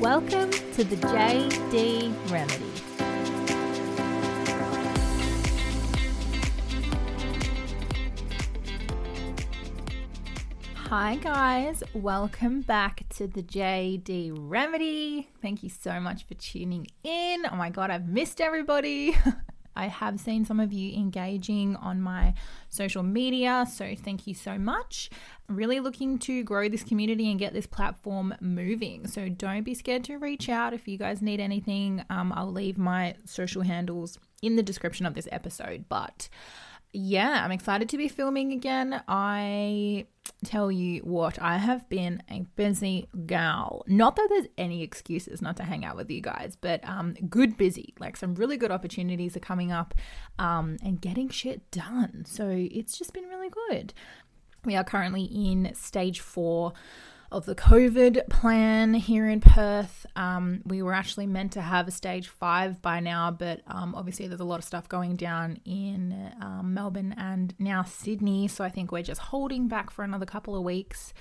Welcome to the JD Remedy. Hi, guys. Welcome back to the JD Remedy. Thank you so much for tuning in. Oh my God, I've missed everybody. I have seen some of you engaging on my social media, so thank you so much. really looking to grow this community and get this platform moving. So don't be scared to reach out if you guys need anything. Um, I'll leave my social handles in the description of this episode. But yeah, I'm excited to be filming again. I tell you what, I have been a busy gal. Not that there's any excuses not to hang out with you guys, but um, good busy. Like some really good opportunities are coming up um, and getting shit done. So it's just been really good. We are currently in stage four of the COVID plan here in Perth. Um, we were actually meant to have a stage five by now, but um, obviously there's a lot of stuff going down in um, Melbourne and now Sydney. So I think we're just holding back for another couple of weeks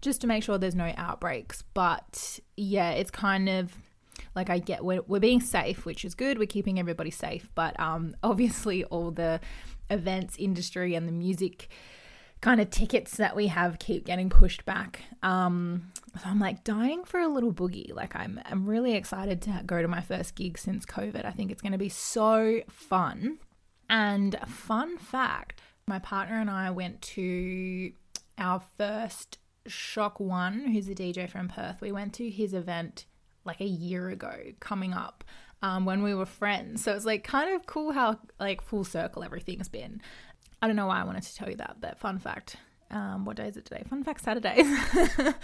just to make sure there's no outbreaks. But yeah, it's kind of like I get we're, we're being safe, which is good. We're keeping everybody safe, but um, obviously all the events industry and the music kind of tickets that we have keep getting pushed back. Um, so I'm like dying for a little boogie. Like I'm, I'm really excited to go to my first gig since COVID. I think it's going to be so fun. And fun fact, my partner and I went to our first ShockOne, who's a DJ from Perth. We went to his event like a year ago, coming up. Um, when we were friends. So it's like kind of cool how like full circle everything's been. I don't know why I wanted to tell you that, but fun fact. Um, what day is it today? Fun fact Saturday.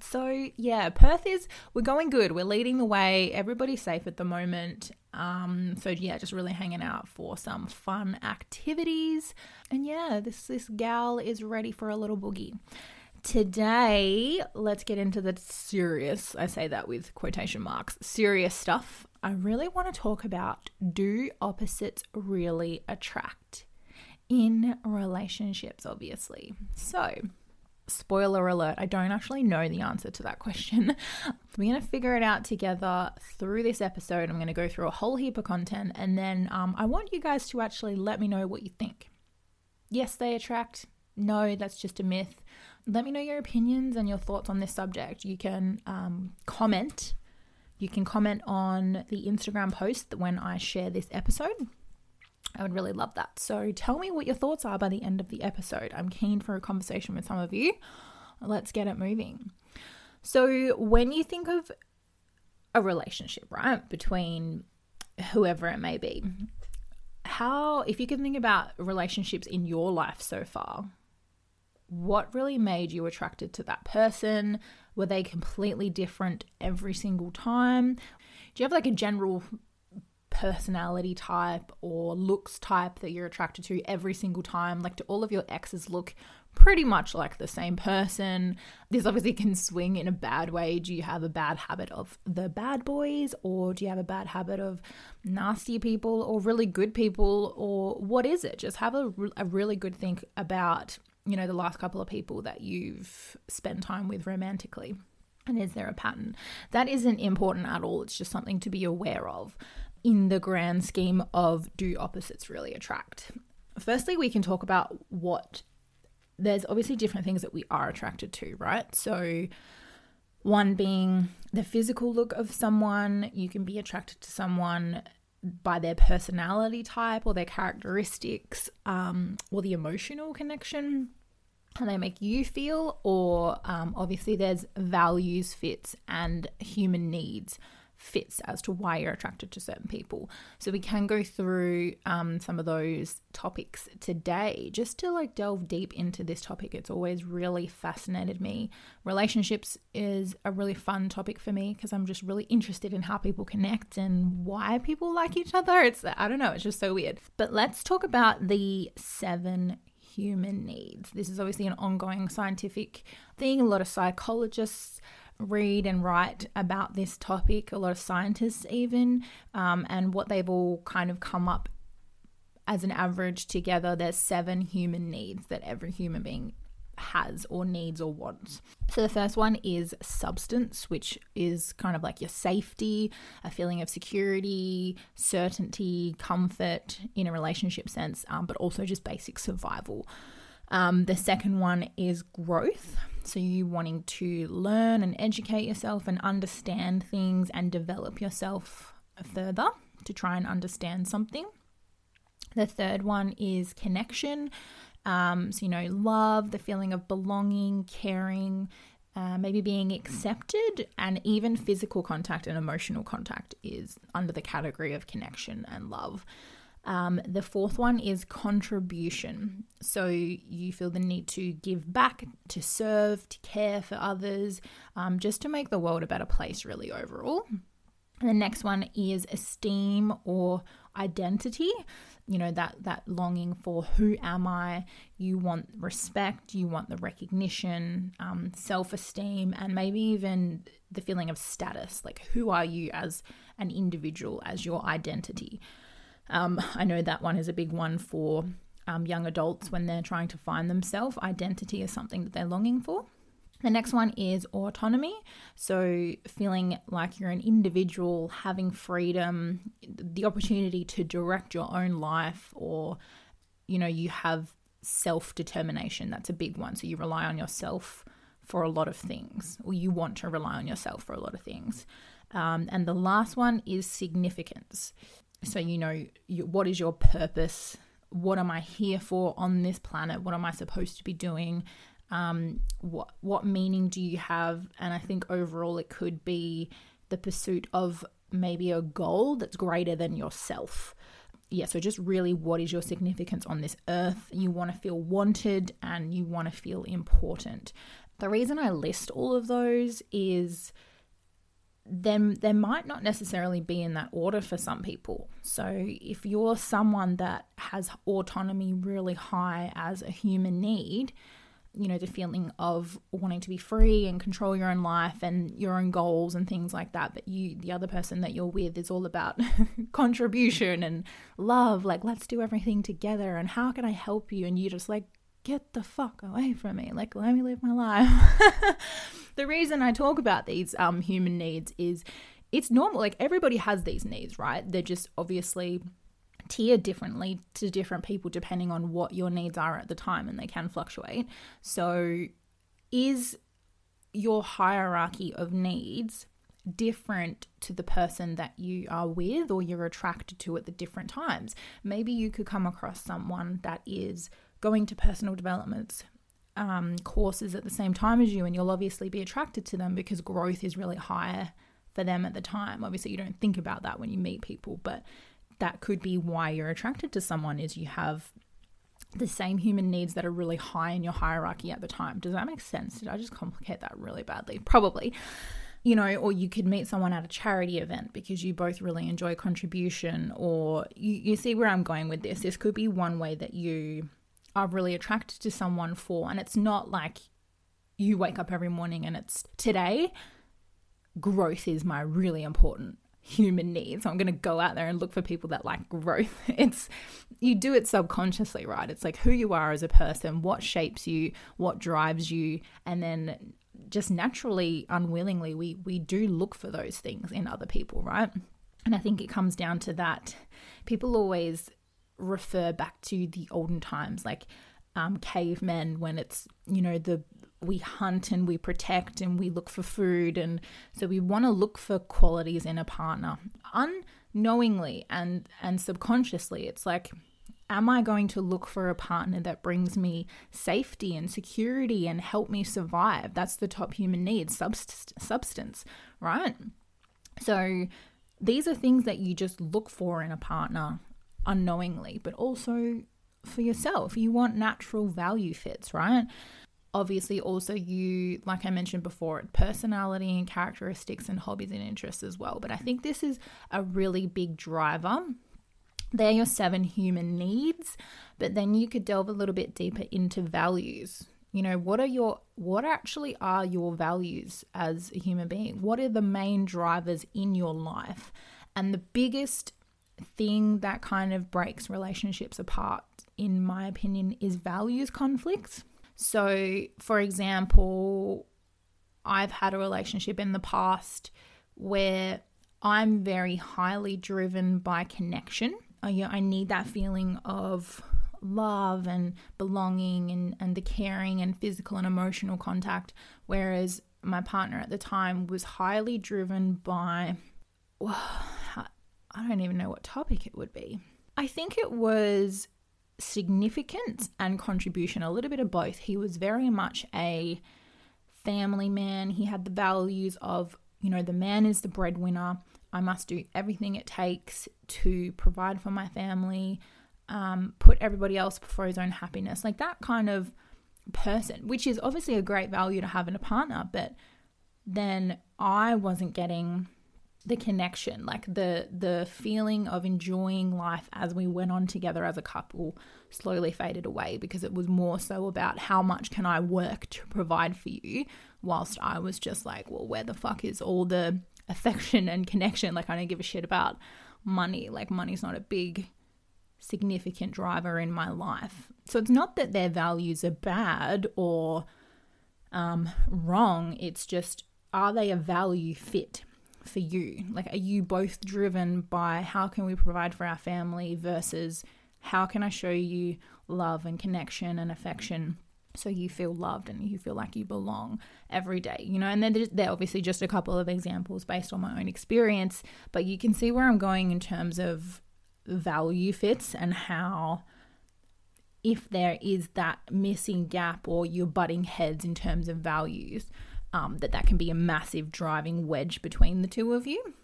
so yeah, Perth is we're going good. We're leading the way. Everybody's safe at the moment. Um, so yeah, just really hanging out for some fun activities. And yeah, this this gal is ready for a little boogie. Today, let's get into the serious, I say that with quotation marks, serious stuff. I really want to talk about do opposites really attract? In relationships, obviously. So, spoiler alert, I don't actually know the answer to that question. We're going to figure it out together through this episode. I'm going to go through a whole heap of content and then um, I want you guys to actually let me know what you think. Yes, they attract. No, that's just a myth. Let me know your opinions and your thoughts on this subject. You can um, comment. You can comment on the Instagram post when I share this episode. I would really love that. So tell me what your thoughts are by the end of the episode. I'm keen for a conversation with some of you. Let's get it moving. So, when you think of a relationship, right, between whoever it may be, how, if you can think about relationships in your life so far, what really made you attracted to that person? Were they completely different every single time? Do you have like a general personality type or looks type that you're attracted to every single time. Like, do all of your exes look pretty much like the same person? This obviously can swing in a bad way. Do you have a bad habit of the bad boys, or do you have a bad habit of nasty people, or really good people, or what is it? Just have a, a really good think about, you know, the last couple of people that you've spent time with romantically. And is there a pattern? That isn't important at all. It's just something to be aware of in the grand scheme of do opposites really attract? Firstly, we can talk about what there's obviously different things that we are attracted to, right? So, one being the physical look of someone, you can be attracted to someone by their personality type or their characteristics um, or the emotional connection how they make you feel, or um, obviously there's values, fits, and human needs fits as to why you're attracted to certain people. So we can go through um, some of those topics today just to like delve deep into this topic. It's always really fascinated me. Relationships is a really fun topic for me because I'm just really interested in how people connect and why people like each other. It's, I don't know, it's just so weird. But let's talk about the seven human needs. This is obviously an ongoing scientific thing. A lot of psychologists read and write about this topic, a lot of scientists even, um, and what they've all kind of come up as an average together. There's seven human needs that every human being has or needs or wants. So the first one is substance, which is kind of like your safety, a feeling of security, certainty, comfort in a relationship sense, um, but also just basic survival. Um, the second one is growth. So, you wanting to learn and educate yourself and understand things and develop yourself further to try and understand something. The third one is connection. Um, so, you know, love, the feeling of belonging, caring, uh, maybe being accepted, and even physical contact and emotional contact is under the category of connection and love. Um, the fourth one is contribution. So you feel the need to give back, to serve, to care for others, um, just to make the world a better place, really, overall. And the next one is esteem or identity. You know, that, that longing for who am I? You want respect, you want the recognition, um, self esteem, and maybe even the feeling of status. Like, who are you as an individual, as your identity? Um, I know that one is a big one for um, young adults when they're trying to find themselves. Identity is something that they're longing for. The next one is autonomy. So, feeling like you're an individual, having freedom, the opportunity to direct your own life, or, you know, you have self determination. That's a big one. So, you rely on yourself for a lot of things, or you want to rely on yourself for a lot of things. Um, and the last one is significance. So, you know, you, what is your purpose? What am I here for on this planet? What am I supposed to be doing? Um, what what meaning do you have? And I think overall it could be the pursuit of maybe a goal that's greater than yourself. Yeah, so just really what is your significance on this earth? You want to feel wanted and you want to feel important. The reason I list all of those is then there might not necessarily be in that order for some people. So if you're someone that has autonomy really high as a human need, you know, the feeling of wanting to be free and control your own life and your own goals and things like that. But you, the other person that you're with, is all about contribution and love. Like, let's do everything together. And how can I help you? And you just like, get the fuck away from me. Like, let me live my life. the reason I talk about these um, human needs is it's normal. Like, everybody has these needs, right? They're just obviously tiered differently to different people depending on what your needs are at the time, and they can fluctuate. So, is your hierarchy of needs different to the person that you are with or you're attracted to at the different times? Maybe you could come across someone that is going to personal development um, courses at the same time as you, and you'll obviously be attracted to them because growth is really higher for them at the time. Obviously, you don't think about that when you meet people, but that could be why you're attracted to someone is you have the same human needs that are really high in your hierarchy at the time. Does that make sense? Did I just complicate that really badly? Probably. You know, or you could meet someone at a charity event because you both really enjoy contribution, or you, you see where I'm going with this. This could be one way that you are really attracted to someone for. And it's not like you wake up every morning and it's today, growth is my really important human need. So I'm going to go out there and look for people that like growth. It's you do it subconsciously, right? It's like who you are as a person, what shapes you, what drives you, and then just naturally unwillingly we we do look for those things in other people, right? And I think it comes down to that people always refer back to the olden times, like um, cavemen, when it's, you know, the we hunt and we protect and we look for food. And so we want to look for qualities in a partner unknowingly and, and subconsciously. It's like, am I going to look for a partner that brings me safety and security and help me survive? That's the top human need, subst- substance, right? So these are things that you just look for in a partner unknowingly, but also for yourself. You want natural value fits, right? Obviously, also, you, like I mentioned before, personality and characteristics and hobbies and interests as well. But I think this is a really big driver. They're your seven human needs, but then you could delve a little bit deeper into values. You know, what are your what actually are your values as a human being? What are the main drivers in your life? And the biggest thing that kind of breaks relationships apart, in my opinion, is values conflicts. So, for example, I've had a relationship in the past where I'm very highly driven by connection. I, I need that feeling of love and belonging and, and the caring and physical and emotional contact. Whereas my partner at the time was highly driven by, well, I don't even know what topic it would be. I think it was significance and contribution, a little bit of both. He was very much a family man. He had the values of, you know, the man is the breadwinner. I must do everything it takes to provide for my family, um, put everybody else before his own happiness. Like that kind of person, which is obviously a great value to have in a partner, but then I wasn't getting the connection like the the feeling of enjoying life as we went on together as a couple slowly faded away because it was more so about how much can I work to provide for you whilst I was just like well where the fuck is all the affection and connection? Like I don't give a shit about money. Like money's not a big significant driver in my life. So it's not that their values are bad or um, wrong. It's just are they a value fit for you? Like, are you both driven by how can we provide for our family versus how can I show you love and connection and affection so you feel loved and you feel like you belong every day, you know? And then they're obviously just a couple of examples based on my own experience, but you can see where I'm going in terms of value fits and how if there is that missing gap or you're butting heads in terms of values um, that that can be a massive driving wedge between the two of you.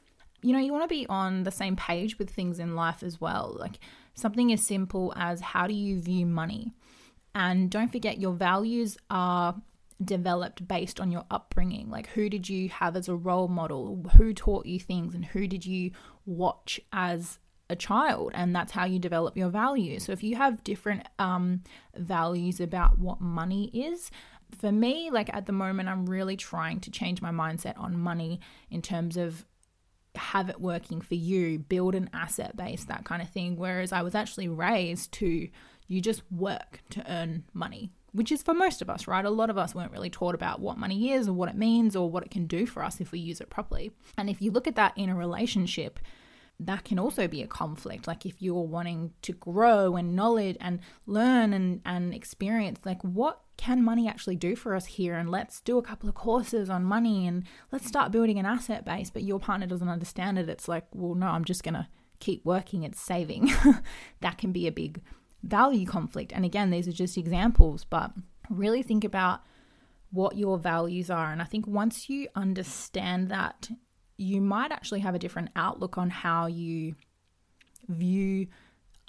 You know, you want to be on the same page with things in life as well. Like something as simple as how do you view money? And don't forget, your values are developed based on your upbringing. Like, who did you have as a role model? Who taught you things? And who did you watch as a child? And that's how you develop your values. So, if you have different um, values about what money is, for me, like at the moment, I'm really trying to change my mindset on money in terms of have it working for you, build an asset base, that kind of thing. Whereas I was actually raised to you just work to earn money, which is for most of us, right? A lot of us weren't really taught about what money is or what it means or what it can do for us if we use it properly. And if you look at that in a relationship, that can also be a conflict. Like if you're wanting to grow and knowledge and learn and, and experience, like what can money actually do for us here? And let's do a couple of courses on money and let's start building an asset base. But your partner doesn't understand it. It's like, well, no, I'm just going to keep working It's saving. that can be a big value conflict. And again, these are just examples, but really think about what your values are. And I think once you understand that you might actually have a different outlook on how you view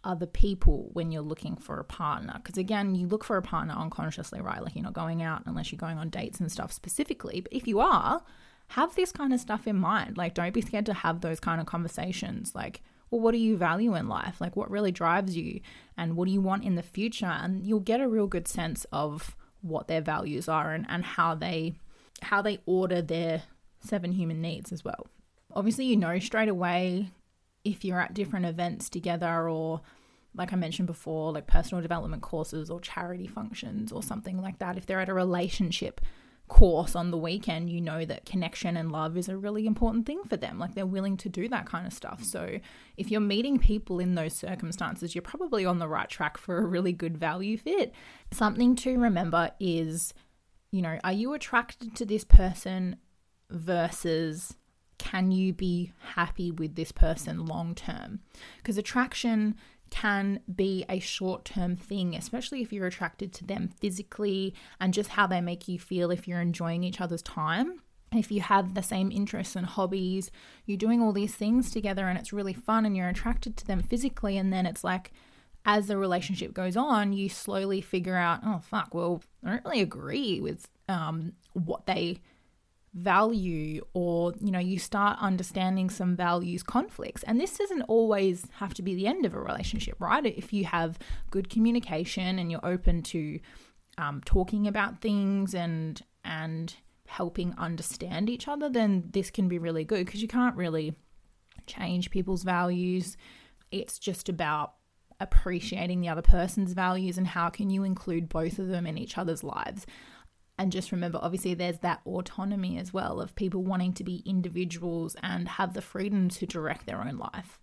other people when you're looking for a partner. Because again, you look for a partner unconsciously, right? Like you're not going out unless you're going on dates and stuff specifically. But if you are, have this kind of stuff in mind. Like, don't be scared to have those kind of conversations. Like, well, what do you value in life? Like, what really drives you? And what do you want in the future? And you'll get a real good sense of what their values are and, and how they how they order their seven human needs as well. Obviously, you know straight away if you're at different events together or like I mentioned before, like personal development courses or charity functions or something like that. If they're at a relationship course on the weekend, you know that connection and love is a really important thing for them. Like they're willing to do that kind of stuff. So if you're meeting people in those circumstances, you're probably on the right track for a really good value fit. Something to remember is, you know, are you attracted to this person versus can you be happy with this person long term? Because attraction can be a short term thing, especially if you're attracted to them physically and just how they make you feel if you're enjoying each other's time. If you have the same interests and hobbies, you're doing all these things together and it's really fun and you're attracted to them physically, and then it's like, as the relationship goes on, you slowly figure out, oh, fuck, well, I don't really agree with um, what they value or you know you start understanding some values conflicts. And this doesn't always have to be the end of a relationship right? If you have good communication and you're open to um, talking about things and and helping understand each other then this can be really good because you can't really change people's values. It's just about appreciating the other person's values and how can you include both of them in each other's lives. And just remember, obviously, there's that autonomy as well of people wanting to be individuals and have the freedom to direct their own life.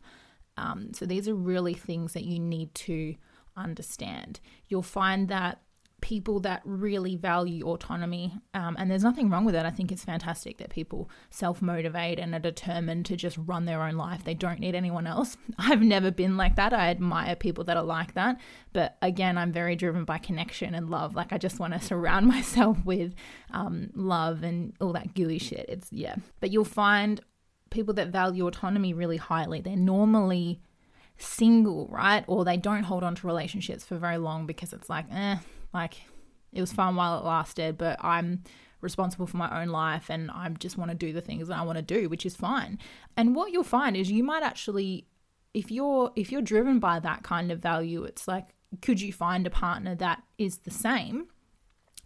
Um, so these are really things that you need to understand. You'll find that people that really value autonomy, um, and there's nothing wrong with it. I think it's fantastic that people self motivate and are determined to just run their own life. They don't need anyone else. I've never been like that. I admire people that are like that. But again, I'm very driven by connection and love. Like, I just want to surround myself with um, love and all that gooey shit. It's, yeah. But you'll find people that value autonomy really highly. They're normally single, right? Or they don't hold on to relationships for very long because it's like, eh, like it was fun while it lasted, but I'm responsible for my own life and I just want to do the things that I want to do, which is fine. And what you'll find is you might actually if you're if you're driven by that kind of value, it's like could you find a partner that is the same?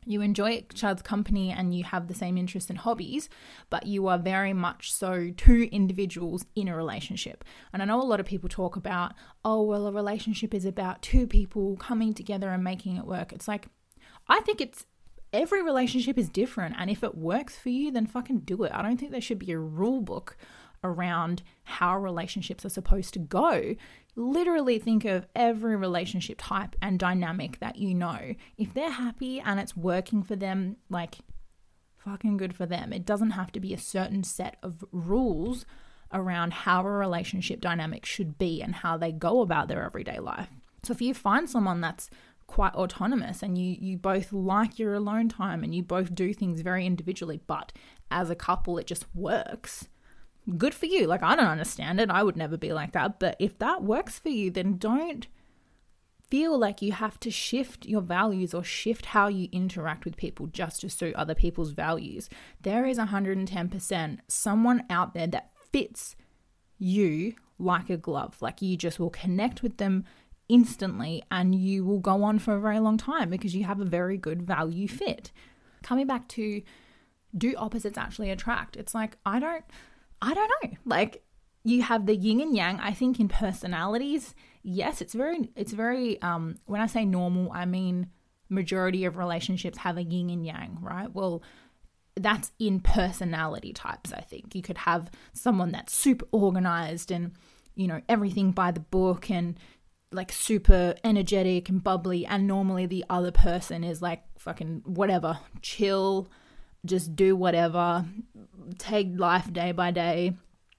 You enjoy each other's company and you have the same interests and hobbies, but you are very much so two individuals in a relationship. And I know a lot of people talk about, oh, well, a relationship is about two people coming together and making it work. It's like, I think it's every relationship is different. And if it works for you, then fucking do it. I don't think there should be a rule book around how relationships are supposed to go literally think of every relationship type and dynamic that you know. If they're happy and it's working for them, like fucking good for them. It doesn't have to be a certain set of rules around how a relationship dynamic should be and how they go about their everyday life. So if you find someone that's quite autonomous and you you both like your alone time and you both do things very individually, but as a couple it just works good for you. Like, I don't understand it. I would never be like that. But if that works for you, then don't feel like you have to shift your values or shift how you interact with people just to suit other people's values. There is 110% someone out there that fits you like a glove. Like, you just will connect with them instantly and you will go on for a very long time because you have a very good value fit. Coming back to do opposites actually attract? It's like, I don't I don't know. Like you have the yin and yang. I think in personalities, yes, it's very it's very um when I say normal, I mean majority of relationships have a yin and yang, right? Well, that's in personality types, I think. You could have someone that's super organized and, you know, everything by the book and like super energetic and bubbly, and normally the other person is like fucking whatever, chill, just do whatever, take life day by day.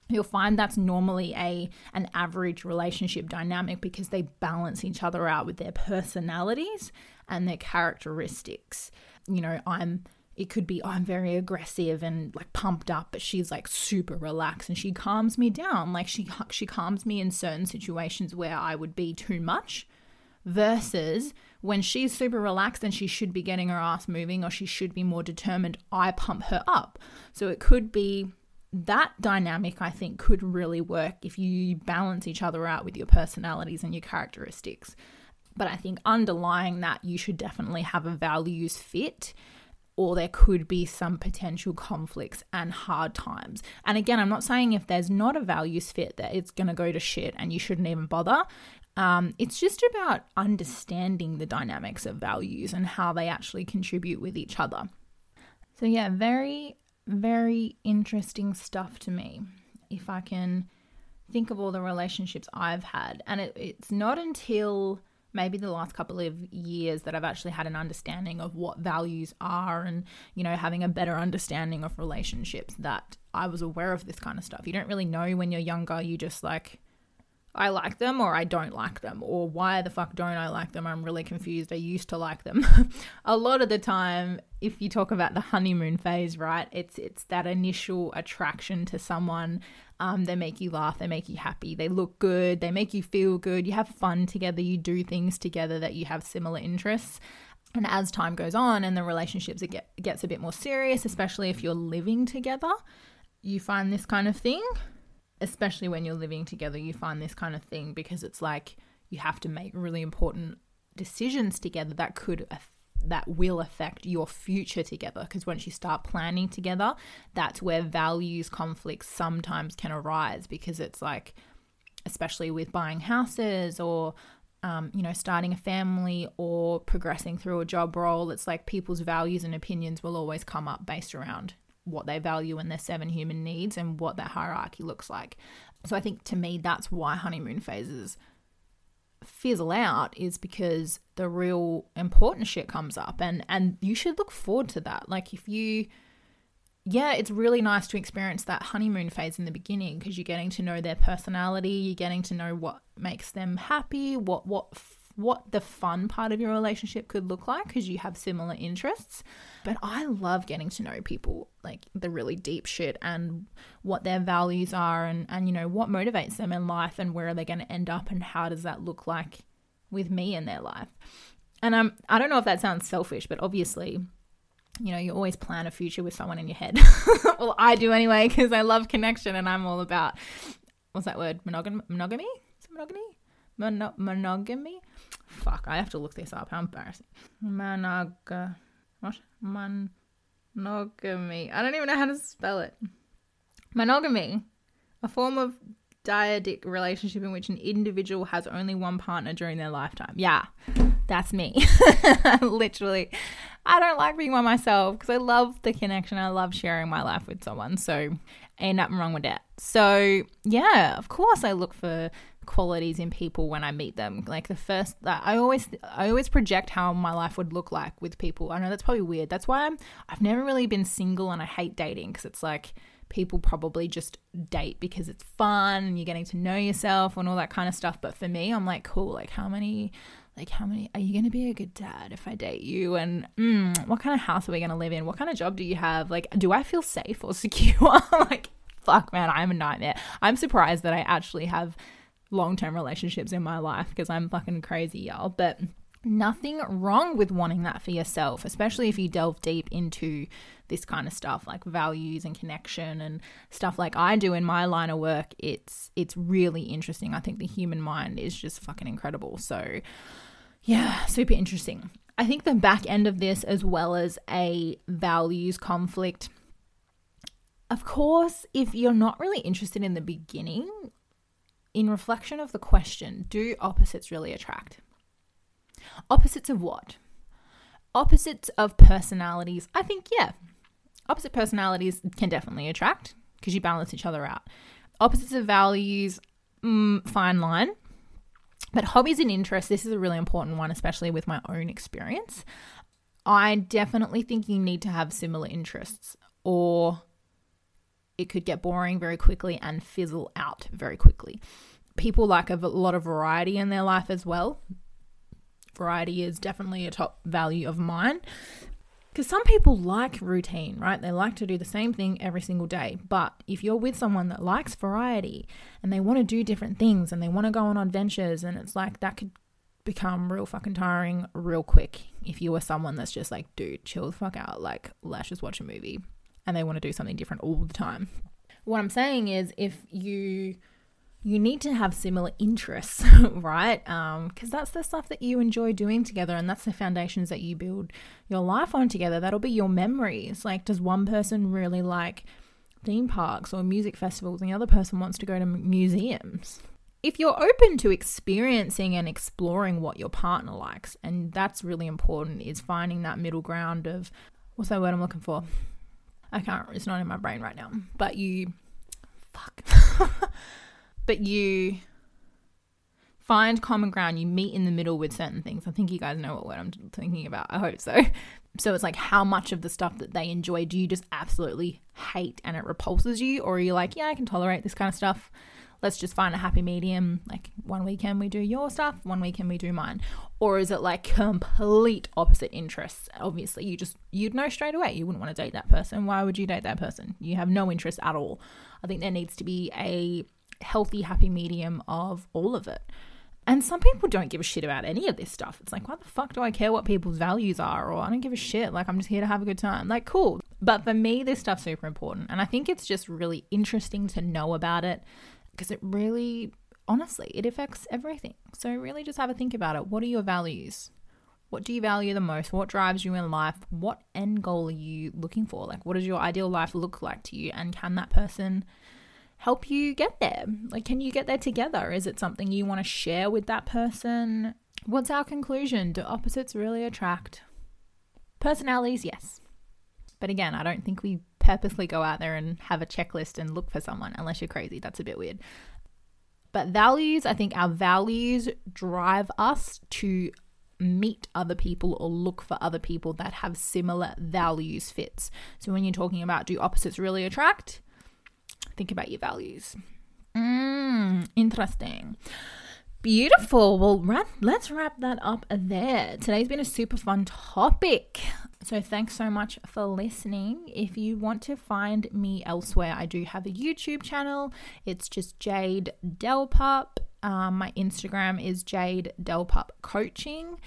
You'll find that's normally a an average relationship dynamic because they balance each other out with their personalities and their characteristics. You know, I'm it could be oh, I'm very aggressive and like pumped up, but she's like super relaxed and she calms me down. Like she she calms me in certain situations where I would be too much versus when she's super relaxed and she should be getting her ass moving or she should be more determined, I pump her up. So it could be that dynamic, I think, could really work if you balance each other out with your personalities and your characteristics. But I think underlying that, you should definitely have a values fit or there could be some potential conflicts and hard times. And again, I'm not saying if there's not a values fit that it's going to go to shit and you shouldn't even bother. Um, it's just about understanding the dynamics of values and how they actually contribute with each other. So, yeah, very, very interesting stuff to me. If I can think of all the relationships I've had, and it, it's not until maybe the last couple of years that I've actually had an understanding of what values are and, you know, having a better understanding of relationships that I was aware of this kind of stuff. You don't really know when you're younger, you just like, I like them or I don't like them, or why the fuck don't I like them? I'm really confused. I used to like them. a lot of the time, if you talk about the honeymoon phase, right, it's it's that initial attraction to someone. Um, they make you laugh, they make you happy, they look good, they make you feel good. You have fun together, you do things together that you have similar interests. And as time goes on and the relationships it get, gets a bit more serious, especially if you're living together, you find this kind of thing especially when you're living together, you find this kind of thing because it's like you have to make really important decisions together that could that will affect your future together. Because once you start planning together that's where values conflicts sometimes can arise because it's like especially with buying houses or um, you know, starting a family or progressing through a job role, it's like people's values and opinions will always come up based around what they value in their seven human needs and what that hierarchy looks like. So I think to me, that's why honeymoon phases fizzle out is because the real important shit comes up and and you should look forward to that like if you yeah it's really nice to experience that honeymoon phase in the beginning because you're getting to know their personality you're getting to know what makes them happy what what what the fun part of your relationship could look like because you have similar interests. But I love getting to know people, like the really deep shit and what their values are and, and you know, what motivates them in life and where are they going to end up and how does that look like with me in their life. And um, I don't know if that sounds selfish, but obviously, you know, you always plan a future with someone in your head. well, I do anyway, because I love connection and I'm all about, what's that word? Monogam- monogamy? Monogamy? Mono- monogamy? Fuck, I have to look this up. How embarrassing. Monog. What? Monogamy. I don't even know how to spell it. Monogamy. A form of dyadic relationship in which an individual has only one partner during their lifetime. Yeah, that's me. Literally. I don't like being by myself because I love the connection. I love sharing my life with someone. So, ain't nothing wrong with that. So, yeah, of course, I look for qualities in people when I meet them. Like the first, uh, I always, I always project how my life would look like with people. I know that's probably weird. That's why I'm, I've never really been single and I hate dating because it's like people probably just date because it's fun and you're getting to know yourself and all that kind of stuff. But for me, I'm like, cool. Like how many, like how many are you going to be a good dad if I date you? And mm, what kind of house are we going to live in? What kind of job do you have? Like, do I feel safe or secure? like, fuck, man, I'm a nightmare. I'm surprised that I actually have long term relationships in my life because I'm fucking crazy, y'all. But nothing wrong with wanting that for yourself, especially if you delve deep into this kind of stuff like values and connection and stuff like I do in my line of work. It's it's really interesting. I think the human mind is just fucking incredible. So yeah, super interesting. I think the back end of this as well as a values conflict of course, if you're not really interested in the beginning, in reflection of the question, do opposites really attract? Opposites of what? Opposites of personalities. I think, yeah, opposite personalities can definitely attract because you balance each other out. Opposites of values, mm, fine line. But hobbies and interests, this is a really important one, especially with my own experience. I definitely think you need to have similar interests, or it could get boring very quickly and fizzle out very quickly. People like a lot of variety in their life as well. Variety is definitely a top value of mine. Because some people like routine, right? They like to do the same thing every single day. But if you're with someone that likes variety and they want to do different things and they want to go on adventures, and it's like that could become real fucking tiring real quick if you were someone that's just like, dude, chill the fuck out. Like, let's just watch a movie and they want to do something different all the time. What I'm saying is if you you need to have similar interests, right? Um, because that's the stuff that you enjoy doing together, and that's the foundations that you build your life on together. That'll be your memories. Like, does one person really like theme parks or music festivals, and the other person wants to go to museums? If you're open to experiencing and exploring what your partner likes, and that's really important, is finding that middle ground of what's that word I'm looking for? I can't, it's not in my brain right now. But you, fuck. but you find common ground, you meet in the middle with certain things. I think you guys know what word I'm thinking about. I hope so. So it's like how much of the stuff that they enjoy do you just absolutely hate and it repulses you? Or are you like, yeah, I can tolerate this kind of stuff? let's just find a happy medium. Like one weekend we do your stuff, one weekend we do mine. Or is it like complete opposite interests? Obviously, you just, you'd know straight away you wouldn't want to date that person. Why would you date that person? You have no interest at all. I think there needs to be a healthy, happy medium of all of it. And some people don't give a shit about any of this stuff. It's like, why the fuck do I care what people's values are? Or I don't give a shit. Like, I'm just here to have a good time. Like, cool. But for me, this stuff's super important. And I think it's just really interesting to know about it because it really, honestly, it affects everything. So, really just have a think about it. What are your values? What do you value the most? What drives you in life? What end goal are you looking for? Like, what does your ideal life look like to you? And can that person help you get there? Like, can you get there together? Is it something you want to share with that person? What's our conclusion? Do opposites really attract? Personalities, yes. But again, I don't think we purposely go out there and have a checklist and look for someone unless you're crazy. That's a bit weird. But values, I think our values drive us to meet other people or look for other people that have similar values fits. So when you're talking about do opposites really attract, think about your values. Mm, interesting. Beautiful. Well, wrap, let's wrap that up there. Today's been a super fun topic. So, thanks so much for listening. If you want to find me elsewhere, I do have a YouTube channel. It's just Jayde Delpup. Um, my Instagram is Jayde Delpup Coaching.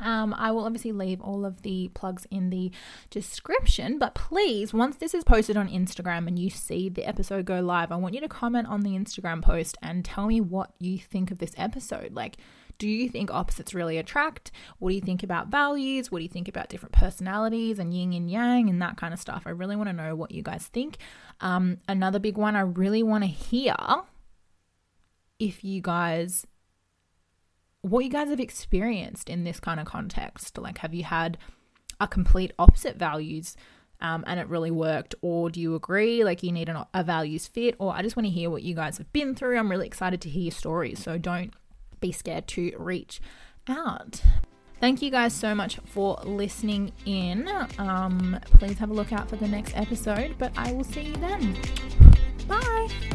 Um, I will obviously leave all of the plugs in the description, but please, once this is posted on Instagram and you see the episode go live, I want you to comment on the Instagram post and tell me what you think of this episode. Like, do you think opposites really attract? What do you think about values? What do you think about different personalities and yin and yang and that kind of stuff? I really want to know what you guys think. Um, another big one, I really want to hear if you guys what you guys have experienced in this kind of context. Like, have you had a complete opposite values um, and it really worked? Or do you agree, like, you need an, a values fit? Or I just want to hear what you guys have been through. I'm really excited to hear your stories. So don't be scared to reach out. Thank you guys so much for listening in. Um, please have a look out for the next episode, but I will see you then. Bye.